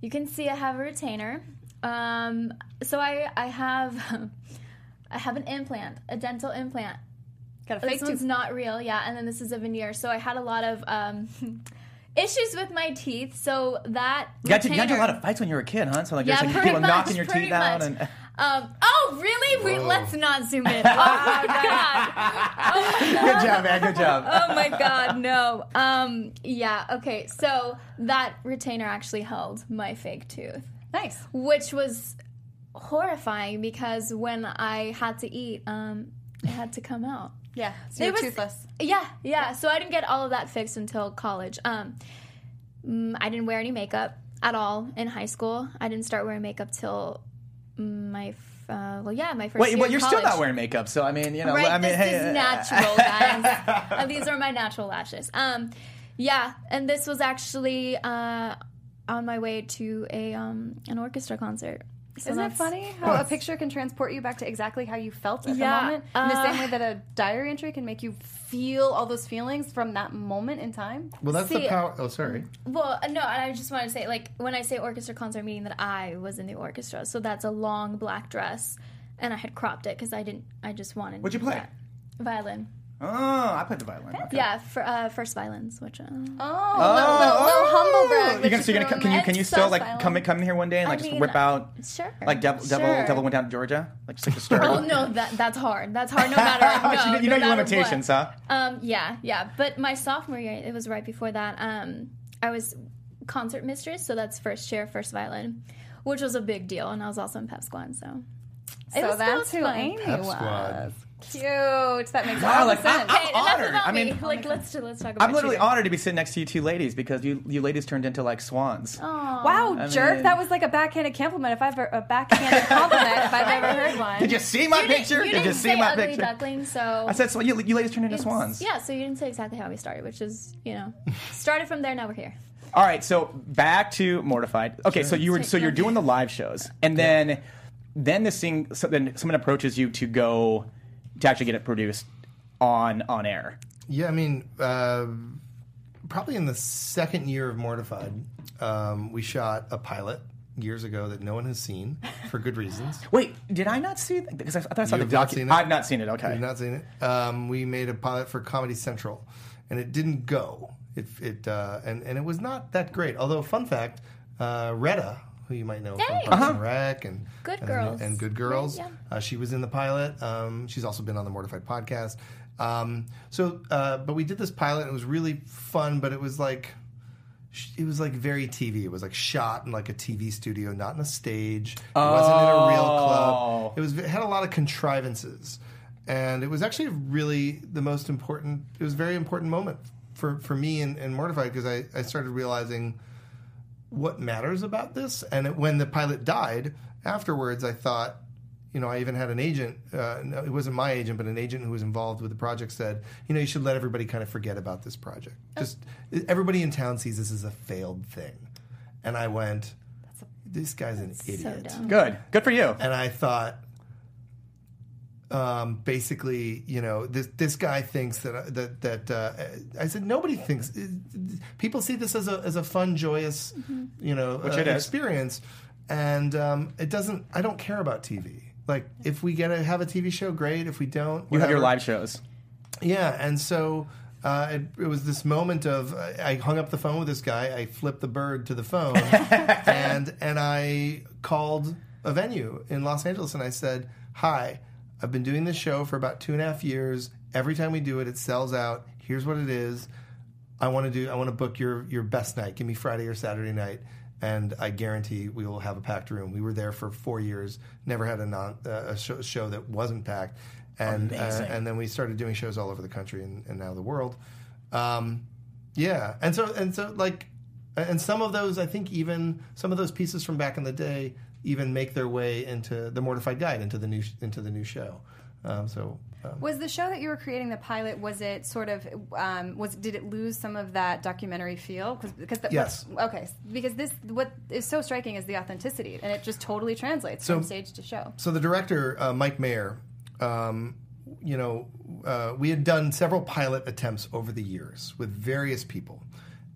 you can see I have a retainer. Um, so I I have I have an implant, a dental implant. Got a fake This fake one's not real, yeah. And then this is a veneer. So I had a lot of um, issues with my teeth. So that You got, to, you got into a lot of fights when you were a kid, huh? So like, yeah, there's like people much, knocking your pretty teeth out, and Um, oh, really? Wait, Whoa. let's not zoom in. Oh my god. good job, man, good job. oh my god, no. Um, yeah, okay. So that retainer actually held my fake tooth, Nice. which was horrifying because when I had to eat, um, it had to come out. Yeah. So It you're was- toothless. Yeah, yeah. So I didn't get all of that fixed until college. Um, mm, I didn't wear any makeup at all in high school. I didn't start wearing makeup till my, f- uh, well, yeah, my first Wait, well, you're still not wearing makeup, so I mean, you know, Right, I mean, this hey, is uh, natural, guys. Uh, these are my natural lashes. Um, yeah, and this was actually uh, on my way to a um, an orchestra concert. So Isn't it funny how a picture can transport you back to exactly how you felt at Yeah, the moment? In the uh, same way that a diary entry can make you feel all those feelings from that moment in time? Well, that's See- the power. Oh, sorry. Well, no, and I just want to say, like, when I say orchestra concert, meaning that I was in the orchestra. So that's a long black dress, and I had cropped it because I didn't. I just wanted. What'd you play? that. Violin. Oh, I played the violin. Okay. Yeah, for, uh, first violins, which. Uh, Oh, little, little, little humble brag. You're gonna, so you're gonna can you can you still like violent. come in, come in here one day and like I just mean, whip out sure. like devil devil Sure. devil went down to Georgia like just like a stir. Oh no, that that's hard. That's hard. No matter. you No, know, you know no your limitations, what. huh? Um, yeah, yeah. But my sophomore year, it was right before that. Um, I was concert mistress, so that's first chair, first violin, which was a big deal, and I was also in pep squad. So, It So was- that's it was who fun. Amy Pep was. Squad. Cute. That makes Wow, all like, sense. I'm Okay, enough honored. about I mean- me. like let's let's talk about. I'm literally you. honored to be sitting next to you two ladies because you you ladies turned into like swans. Wow, I jerk! mean- that was like a backhanded compliment. If I've ever, a backhanded compliment, if I've ever heard one. Did you see my You picture? Did you didn't see say my ugly picture? duckling, so I said so. You, you ladies turned into swans. Yeah, so you didn't say exactly how we started, which is you know started from there. Now we're here. All right, so back to Mortified. Okay, so you were so you're doing the live shows, and then then this thing, so then someone approaches you to go to actually get it produced on on air. Yeah, I mean, uh, probably in the second year of Mortified, um, we shot a pilot years ago that no one has seen for good reasons. Wait, did I not see? that? Because I, thought I saw You the have not docu- seen it? I've not seen it. Okay. You've not seen it. Um, we made a pilot for Comedy Central, and it didn't go. It, it uh, and and it was not that great. Although, fun fact, uh, Retta, who you might know Hey. from Parks and Rec and Good and, Girls. and Good Girls, Right, uh, she was in the pilot. Um, she's also been on the Mortified podcast. Um, so, uh, but we did this pilot. and It was really fun, but it was like it was like very TV. It was like shot in like a TV studio, not in a stage. It wasn't in a real Oh. club. It was it had a lot of contrivances, and it was actually really the most important. It was a very important moment for for me and, and Mortified because I I started realizing what matters about this. And it, when the pilot died, afterwards, I thought, you know, I even had an agent. Uh, no, it wasn't my agent, but an agent who was involved with the project said, you know, you should let everybody kind of forget about this project. Just everybody in town sees this as a failed thing. And I went, this guy's an So idiot. dumb. Good. Good for you. and I thought, um, basically, you know, this this guy thinks that that that uh, I said nobody thinks. People see this as a as a fun, joyous, you know, Which uh, experience, and um, it doesn't. I don't care about TV. Like, if we get to have a TV show, great. If we don't, You have your live shows. Yeah, and so uh, it, it was this moment of I hung up the phone with this guy. I flipped the bird to the phone, and and I called a venue in Los Angeles, and I said, "Hi, I've been doing this show for about two and a half years. Every time we do it, it sells out. Here's what it is. I want to do. I want to book your your best night. Give me Friday or Saturday night." And I guarantee we will have a packed room. We were there for four years, never had a non uh, a show, show that wasn't packed, and uh, and then we started doing shows all over the country and, and now the world. Um, yeah, and so and so like, and some of those I think even some of those pieces from back in the day even make their way into the Mortified Guide into the new into the new show. Um, so um, Was the show that you were creating the pilot? Was it sort of um, was did it lose some of that documentary feel? Cause, because Yes. Okay, because this what is so striking is the authenticity, and it just totally translates So- from stage to show. So the director, uh, Mike Mayer, um, you know, uh, we had done several pilot attempts over the years with various people.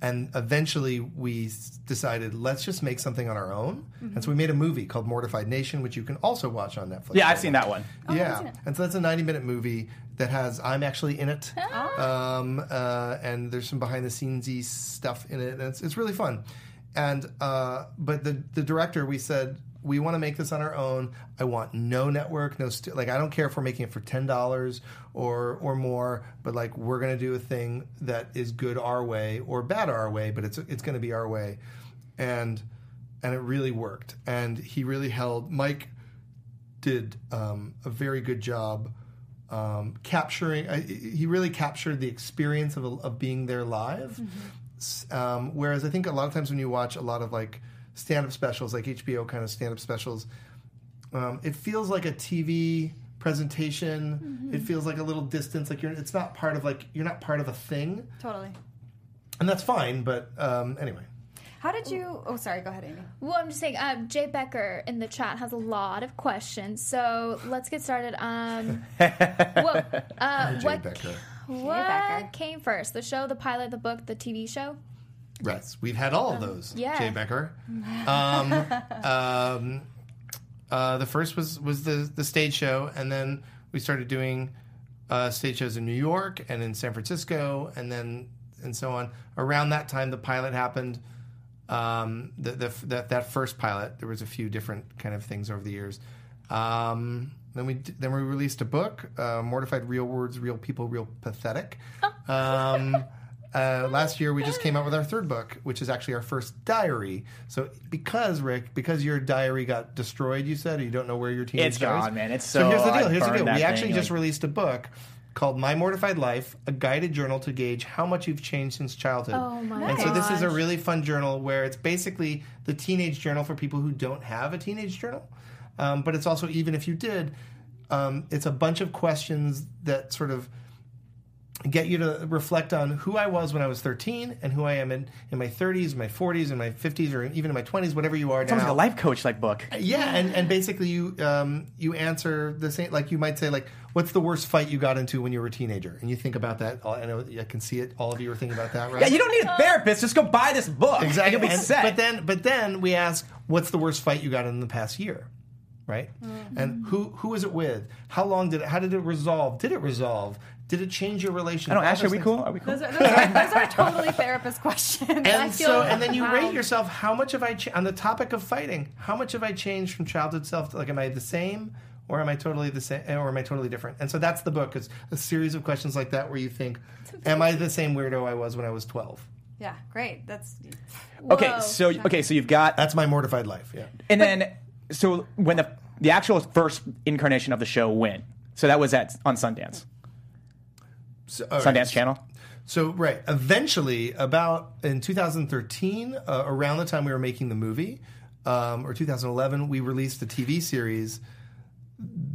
And eventually we decided, let's just make something on our own. And so we made a movie called Mortified Nation, which you can also watch on Netflix. Yeah, I've seen that one. yeah. And so that's a 90 minute movie that has, I'm actually in it. Um, uh, and there's some behind the scenes stuff in it. And it's, it's really fun. And, uh, but the, the director, we said, we want to make this on our own. I want no network, no st- like I don't care if we're making it for ten dollars or or more, but like we're gonna do a thing that is good our way or bad our way, but it's it's gonna be our way, and and it really worked. And he really held Mike did um, a very good job um, capturing. I, he really captured the experience of, of being there live. S- Um, whereas I think a lot of times when you watch a lot of like stand-up specials, like HBO kind of stand-up specials, um, it feels like a TV presentation. It feels like a little distance. Like you're, it's not part of like you're not part of a thing, Totally. and that's fine. But um, anyway, How did you? Oh, sorry. Go ahead, Amy. Well, I'm just saying, um, Jay Becker in the chat has a lot of questions, so let's get started. Um, what, uh, Jay what, Becker. what Becker. came first? The show, the pilot, the book, the TV show? Yes, we've had all of those. yeah. Jay Becker. Um, um, uh, the first was was the the stage show, and then we started doing uh, stage shows in New York and in San Francisco, and then and so on. Around that time, the pilot happened. Um, the, the, that that first pilot, there was a few different kind of things over the years. Um, then we then we released a book, uh, "Mortified Real Words, Real People, Real Pathetic." Um, uh, last year we just came out with our third book, which is actually our first diary. So because Rick, because your diary got destroyed, you said or you don't know where your teenage It's diary is? gone, man. It's so. so- here's the deal. Here's the deal. We actually thing, just like- released a book called My Mortified Life: A Guided Journal to Gauge How Much You've Changed Since Childhood. Oh, my And so this is a really fun journal where it's basically the teenage journal for people who don't have a teenage journal. Um, but it's also even if you did, um, it's a bunch of questions that sort of get you to reflect on who I was when I was 13 and who I am in, in my 30s, my 40s, and my 50s, or even in my 20s, whatever you are It's now. almost like a life coach like book. Yeah, and, and basically you um, you answer the same like you might say like what's the worst fight you got into when you were a teenager, and you think about that. I know I can see it. All of you are thinking about that, right? Yeah, you don't need a therapist. Just go buy this book. exactly. And you'll be And- set. But then but then we ask what's the worst fight you got in the past year, right? And who who was it with? How long did it? How did it resolve? Did it resolve? Did it change your relationship? I don't. All Ashley, are we things. cool? Are we cool? Those are, those are, those are totally therapist questions. And I feel so, and then you proud. rate um, yourself. How much have I cha- on the topic of fighting? How much have I changed from childhood self? Like, am I the same, or am I totally the same, or am I totally different? And so that's the book. It's a series of questions like that where you think, am I the same weirdo I was when I was twelve? yeah, great. That's Okay, so okay, so you've got, That's my mortified life. Yeah. and then so when the the actual first incarnation of the show went, so that was at on Sundance, So, all right. Sundance Channel. So right, eventually, about in 2013, uh, around the time we were making the movie, um, or 2011, we released a TV series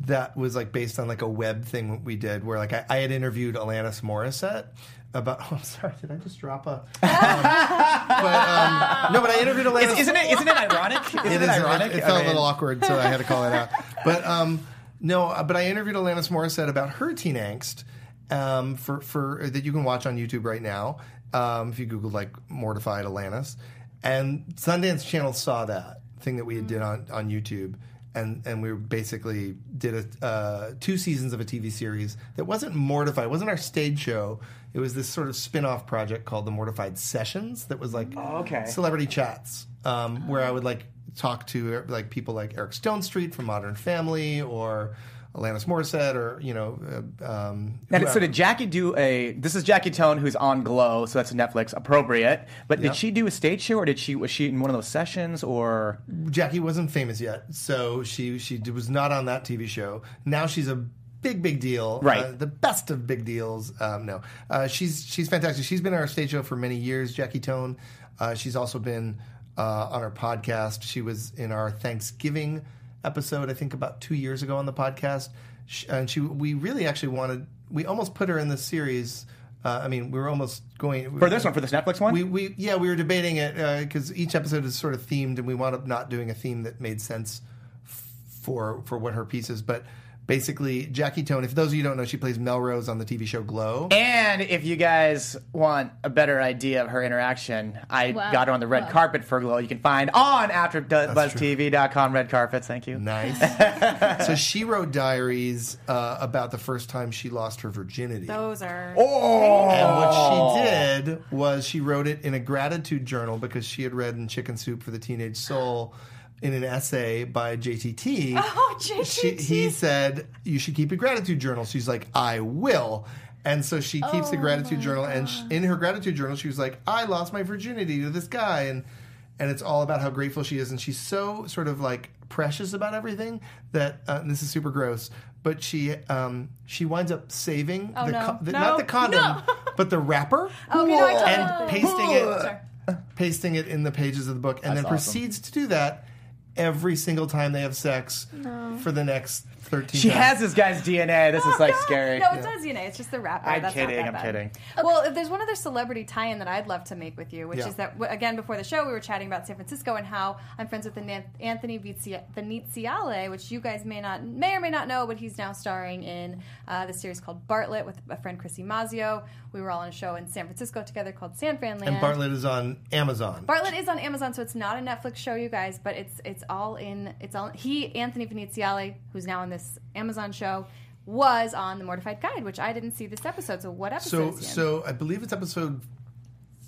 that was like based on like a web thing we did, where like I, I had interviewed Alanis Morissette about. Oh, I'm sorry, did I just drop a? Um, but um, no, but I interviewed Alanis. Is, isn't it? Isn't it ironic? Isn't It it, is. ironic? It, it I felt mean- a little awkward, so I had to call it out. But um, no, uh, but I interviewed Alanis Morissette about her teen angst um, for for that you can watch on YouTube right now um, if you Google like mortified Alanis, and Sundance Channel saw that thing that we did on on YouTube. And, and we basically did a uh, two seasons of a TV series that wasn't Mortified. It wasn't our stage show. It was this sort of spin-off project called the Mortified Sessions that was like okay. celebrity chats um, where I would like talk to like people like Eric Stonestreet from Modern Family or Alanis Morissette or you know uh, um, Now, whoever. so did Jackie do a? This is Jackie Tohn, who's on Glow, so that's Netflix appropriate. But Yeah. did she do a stage show, or did she was she in one of those sessions, or Jackie wasn't famous yet, so she she was not on that TV show. Now she's a big big deal, Right. Uh, the best of big deals. Um, no, uh, she's she's fantastic. She's been on our stage show for many years. Jackie Tohn. Uh, she's also been uh, on our podcast. She was in our Thanksgiving episode, I think about two years ago on the podcast. And she we really actually wanted. We almost put her in the series. Uh, I mean, we were almost going for this one, for this Netflix one? we, we yeah we were debating it because each episode is sort of themed and we wound up not doing a theme that made sense f- for for what her piece is but basically jackie tohn if those of you don't know she plays melrose on the tv show glow And if you guys want a better idea of her interaction, I Wow. got her on the red Wow. carpet for Glow. You can find on AfterBuzzTV.com red carpets. Thank you. nice so she wrote diaries uh, about the first time she lost her virginity those are. Oh, and what she did was she wrote it in a gratitude journal because she had read in Chicken Soup for the Teenage Soul in an essay by JTT. Oh, She, he said you should keep a gratitude journal. She's like, I will. And so she keeps a gratitude journal, and sh- in her gratitude journal, she was like, "I lost my virginity to this guy," and and it's all about how grateful she is, and she's so sort of like precious about everything that uh, and this is super gross, but she um, she winds up saving Oh, the, no. co- the No. not the condom, No. but the wrapper, Okay, no, and pasting it pasting it in the pages of the book, and That's then awesome. proceeds to do that every single time they have sex for the next 13 She times. has this guy's DNA. This is like Oh, scary. No, it's not DNA. It's just the wrapper. I'm That's not kidding, that I'm bad. kidding. Well, if there's one other celebrity tie-in that I'd love to make with you, which Yeah. is that again before the show we were chatting about San Francisco and how I'm friends with Anthony Vizia- Veneziale, which you guys may not may or may not know, but he's now starring in uh, the series called Bartlett with a friend Chrissy Mazio. We were all on a show in San Francisco together called San Fran Land. and Bartlett is on Amazon. Bartlett is on Amazon, so it's not a Netflix show, you guys. But it's it's all in. It's all he Anthony Veneziale, who's now on this Amazon show, was on the Mortified Guide, which I didn't see this episode. So what episode so is he in? so I believe it's episode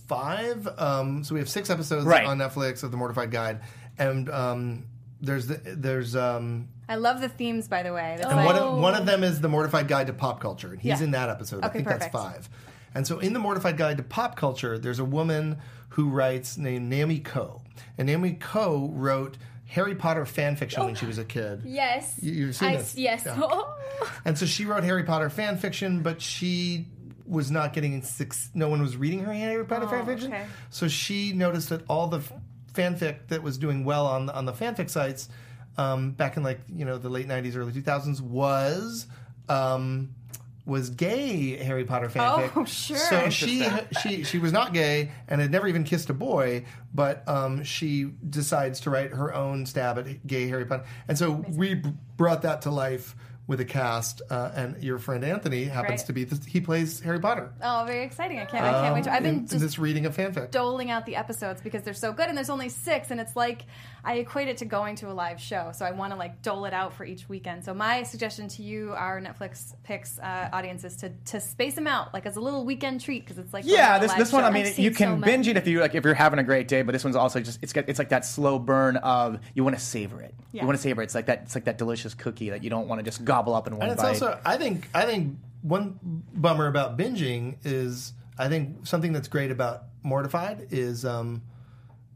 five. Um, so we have six episodes Right. on Netflix of the Mortified Guide, and um, there's the, there's um, I love the themes, by the way. That's and like- one of, one of them is the Mortified Guide to Pop Culture, and he's Yeah. in that episode. I Okay, think perfect. that's five. And so in the Mortified Guide to Pop Culture, there's a woman who writes named Naomi Coe, and Naomi Coe wrote Harry Potter fan fiction when she was a kid. Yes. You- you've seen I, this? Yes. Yeah. And so she wrote Harry Potter fan fiction, but she was not getting six. No one was reading her Harry Potter fan fiction. okay. So she noticed that all the fanfic that was doing well on the, on the fanfic sites um, back in like you know the late '90s, early 2000s was. Um, was gay Harry Potter fanfic. Oh, sure. So she she she was not gay and had never even kissed a boy, but um, she decides to write her own stab at gay Harry Potter. And so we b- brought that to life with a cast, uh, and your friend Anthony happens Right. to be the, he plays Harry Potter. oh, very exciting! I can't. I can't wait to. I've been in just this reading of fanfic. doling out the episodes because they're so good, and there's only six, and it's like I equate it to going to a live show. So I want to like dole it out for each weekend. So my suggestion to you, our Netflix picks uh, audience, is to to space them out like as a little weekend treat because it's like Yeah, this this one. show. I mean, I've you can so binge it if you like if you're having a great day, but this one's also just it's got, it's like that slow burn of you want to savor it. Yeah. You want to savor it. It's like that it's like that delicious cookie that you don't want to just gobble up in one And it's bite. also, I think, I think one bummer about binging is, I think something that's great about Mortified is, um,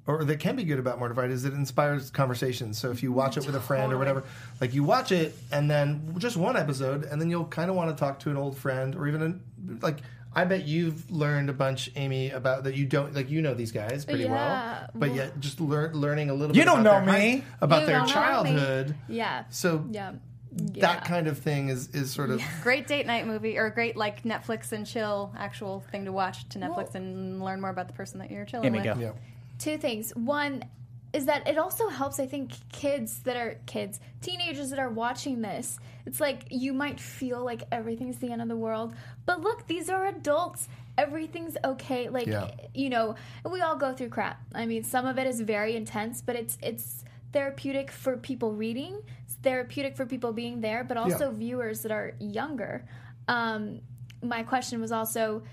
or that can be good about Mortified is it inspires conversations. So if you watch it with a friend or whatever, like you watch it and then just one episode, and then you'll kind of want to talk to an old friend or even a, like. I bet you've learned a bunch, Amy, about that you don't like. You know these guys pretty Yeah, well, but well- yet just learn learning a little. You bit don't about know their me. high- about You their don't me. childhood. Yeah. So Yeah. That kind of thing is is sort of great date night movie or great like Netflix and chill actual thing to watch to Netflix Well- and learn more about the person that you're chilling with. go. yeah. two things. One is that it also helps, I think, kids that are kids, teenagers that are watching this. It's like you might feel like everything's the end of the world, but look, these are adults. Everything's okay. Like Yeah. you know, we all go through crap. I mean, some of it is very intense, but it's it's therapeutic for people reading. It's therapeutic for people being there, but also Yeah. viewers that are younger. Um, my question was also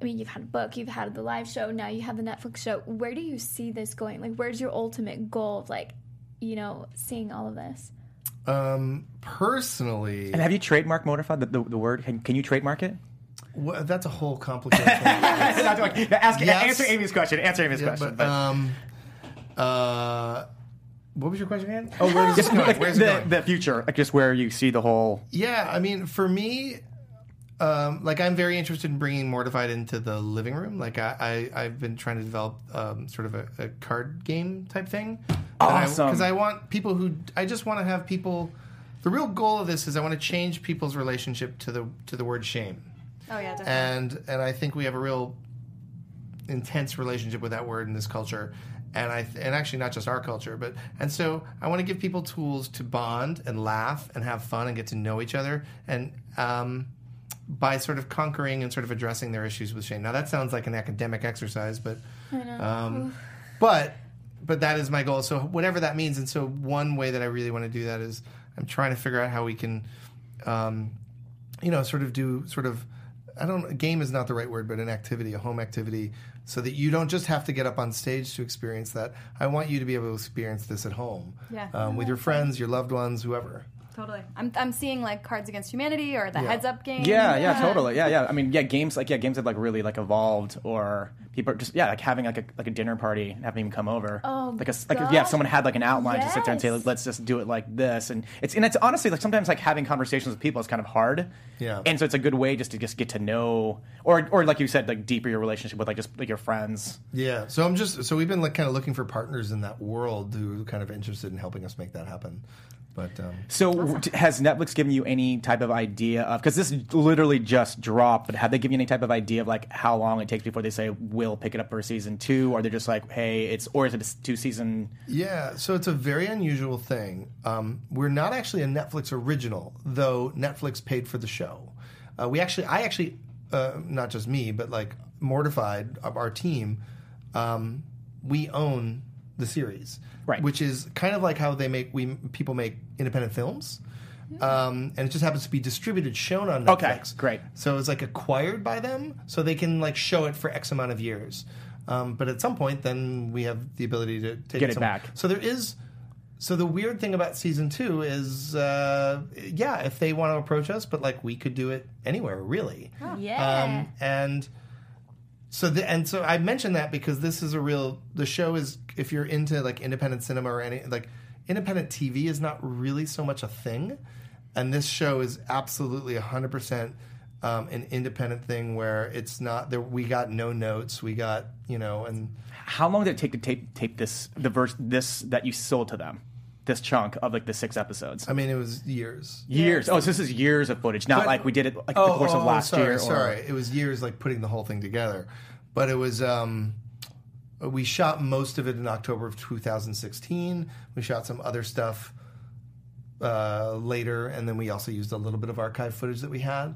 I mean, you've had a book, you've had the live show, now you have the Netflix show. Where do you see this going? Like, where's your ultimate goal of, like, you know, seeing all of this? Um, personally, And have you trademarked Mortified the, the, the word? Can, can you trademark it? wha- that's a whole complication. Ask, Yes. Answer Amy's question. Answer Amy's Yeah, question. but, um, uh, what was your question again? Oh, where is this going? Where's it the, going? the future, like just where you see the whole. Yeah, I mean, for me, um, like I'm very interested in bringing Mortified into the living room. Like I, I I've been trying to develop um, sort of a, a card game type thing. Awesome. Because I, want people who I just want to have people. The real goal of this is I want to change people's relationship to the to the word shame. Oh yeah, definitely. and and I think we have a real intense relationship with that word in this culture, and I and actually not just our culture, but and so I want to give people tools to bond and laugh and have fun and get to know each other and. Um, by sort of conquering and sort of addressing their issues with shame. Now that sounds like an academic exercise, but um, but but that is my goal. So whatever that means, and so one way that I really want to do that is I'm trying to figure out how we can, um, you know, sort of do sort of I don't game is not the right word, but an activity, a home activity, so that you don't just have to get up on stage to experience that. I want you to be able to experience this at home, Yeah. um, with your friends, your loved ones, whoever. Totally. I'm, I'm seeing like Cards Against Humanity or the Yeah. Heads Up game. Yeah, yeah, totally. Yeah, yeah. I mean, yeah, games like yeah, games have like really like evolved or people are just yeah, like having like a like a dinner party and having them come over. Oh, like a like if- yeah, if someone had like an outline to sit there and say Yes. let's just do it like this, and it's and it's honestly like sometimes like having conversations with people is kind of hard. Yeah. and so it's a good way just to just get to know or or like you said like deeper your relationship with like just like your friends. Yeah, so I'm just so we've been like kind of looking for partners in that world who are kind of interested in helping us make that happen. But um, So w- t- has Netflix given you any type of idea of because this literally just dropped, but have they given you any type of idea of like how long it takes before they say we'll pick it up for season two, or they're just like, hey, it's or is it a s- two season? yeah, so it's a very unusual thing. Um, we're not actually a Netflix original, though Netflix paid for the show. Uh, we actually, I actually, uh, not just me, but like Mortified, of our team, um, we own the series, Right. Which is kind of like how they make we people make independent films. Um, and it just happens to be distributed, shown on Netflix. Okay, great. So it's like acquired by them, so they can like show it for X amount of years. Um, but at some point, then we have the ability to take Get it some- back. So there is. So the weird thing about season two is, uh, yeah, if they want to approach us, but like we could do it anywhere, really. Yeah. Um, and so the, and so I mentioned that because this is a real. The show is if you're into like independent cinema or any like independent TV is not really so much a thing, and this show is absolutely hundred percent. Um, an independent thing where it's not there. We got no notes. We got you know, and How long did it take to tape tape this the verse this that you sold to them, this chunk of like the six episodes? I mean, it was years. years. Oh, so this is years of footage, not But- like we did it like the course of last Oh, sorry, year. Or, Sorry, it was years like putting the whole thing together, but it was. Um, we shot most of it in October of 2016. We shot some other stuff uh, later, and then we also used a little bit of archive footage that we had.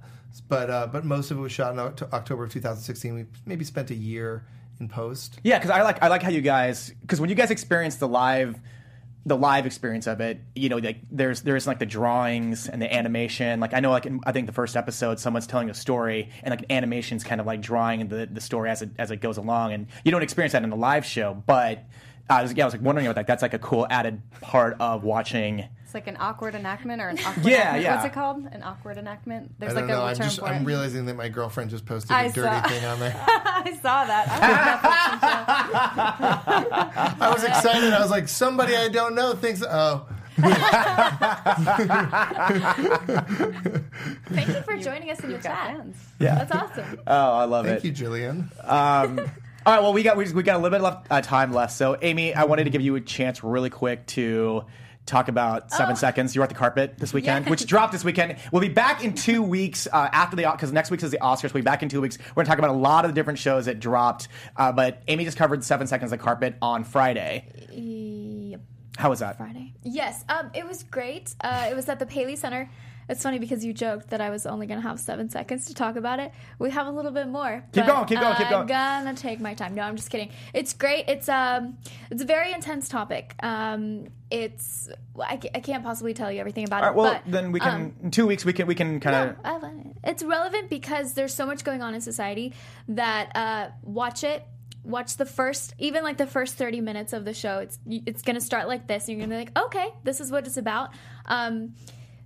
But uh, but most of it was shot in Oct- October of 2016. We maybe spent a year in post. Yeah, because I like I like how you guys because when you guys experience the live the live experience of it, you know, like there's there's like the drawings and the animation. Like I know, like in, I think the first episode, someone's telling a story, and like animation's kind of like drawing the the story as it as it goes along, and you don't experience that in the live show. But I was yeah, I was like wondering about that. That's like a cool added part of watching. It's like an awkward enactment or an awkward Yeah, enactment. yeah. What's it called? An awkward enactment? I There's don't like know. a I'm term just for I'm it. realizing that my girlfriend just posted I a dirty saw- thing on there. I saw that. I I was excited. I was like, somebody I don't know thinks. Oh, Thank you for joining us in the chat. fans. That's awesome. Oh, I love thank it. Thank you, Jillian. All right, well, we got we, we got a little bit left uh, time left. So, Amy, I wanted to give you a chance really quick to talk about Seven Oh. Seconds. You're at the carpet this weekend, Yeah. which dropped this weekend. We'll be back in two weeks uh, after the because next week is the Oscars. We'll be back in two weeks. We're gonna talk about a lot of the different shows that dropped. Uh, but Amy just covered Seven Seconds of the Carpet on Friday. Yep. How was that? Friday. Yes, um, it was great. Uh, it was at the Paley Center. It's funny because you joked that I was only going to have seven seconds to talk about it. We have a little bit more. Keep going, keep going, keep going. I'm gonna take my time. No, I'm just kidding. It's great. It's um, it's a very intense topic. Um, it's I, I can't possibly tell you everything about All right, it. well, but, then we can um, in two weeks we can we can kind of no, it. It's relevant because there's so much going on in society that uh, watch it. Watch the first, even like the first 30 minutes of the show. It's it's gonna start like this, and you're gonna be like, okay, this is what it's about. Um,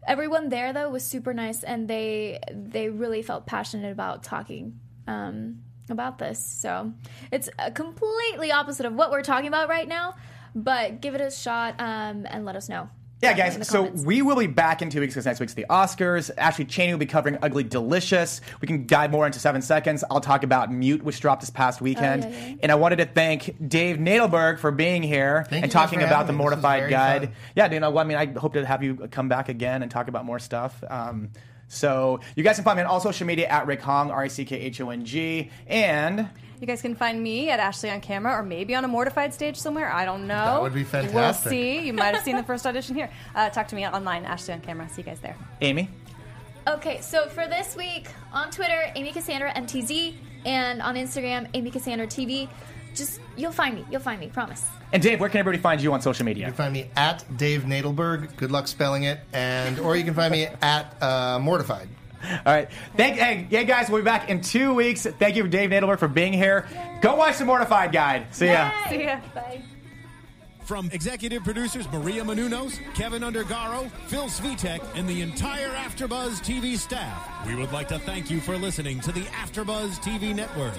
everyone there though was super nice, and they they really felt passionate about talking um, about this. So it's a completely opposite of what we're talking about right now. But give it a shot um, and let us know. Yeah, guys. So comments. we will be back in two weeks because next week's the Oscars. Ashley Cheney will be covering Ugly Delicious. We can dive more into seven seconds. I'll talk about Mute, which dropped this past weekend. Oh, yeah, yeah. And I wanted to thank Dave Nadelberg for being here Thank and talking about the me. Mortified Guide. fun. Yeah, you know, well, I mean, I hope to have you come back again and talk about more stuff. Um, so you guys can find me on all social media at Rick Hong, R I C K H O N G, and You guys can find me at Ashley on camera or maybe on a mortified stage somewhere. I don't know. That would be fantastic. We'll see. You might have seen the first audition here. Uh, talk to me online, Ashley on camera. See you guys there. Amy. Okay, so for this week on Twitter, Amy Cassandra MTZ, and on Instagram, Amy Cassandra TV. Just you'll find me. You'll find me. Promise. And Dave, where can everybody find you on social media? You can find me at Dave Nadelberg. Good luck spelling it, and or you can find me at uh, Mortified. All right. Thank, hey, yeah, guys, we'll be back in two weeks. Thank you, Dave Nadelberg, for being here. Go watch the Mortified Guide. See ya. Yay! See ya. Bye. From executive producers Maria Menounos, Kevin Undergaro, Phil Svitek, and the entire AfterBuzz TV staff, we would like to thank you for listening to the AfterBuzz TV network.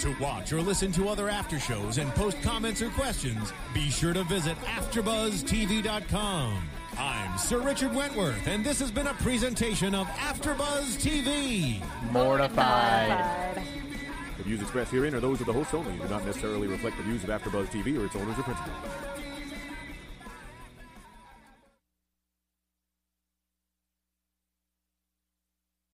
To watch or listen to other after shows and post comments or questions, be sure to visit AfterBuzzTV.com. I'm Sir Richard Wentworth, and this has been a presentation of AfterBuzz TV. Mortified. The views expressed herein are those of the host only and do not necessarily reflect the views of AfterBuzz TV or its owners or principals.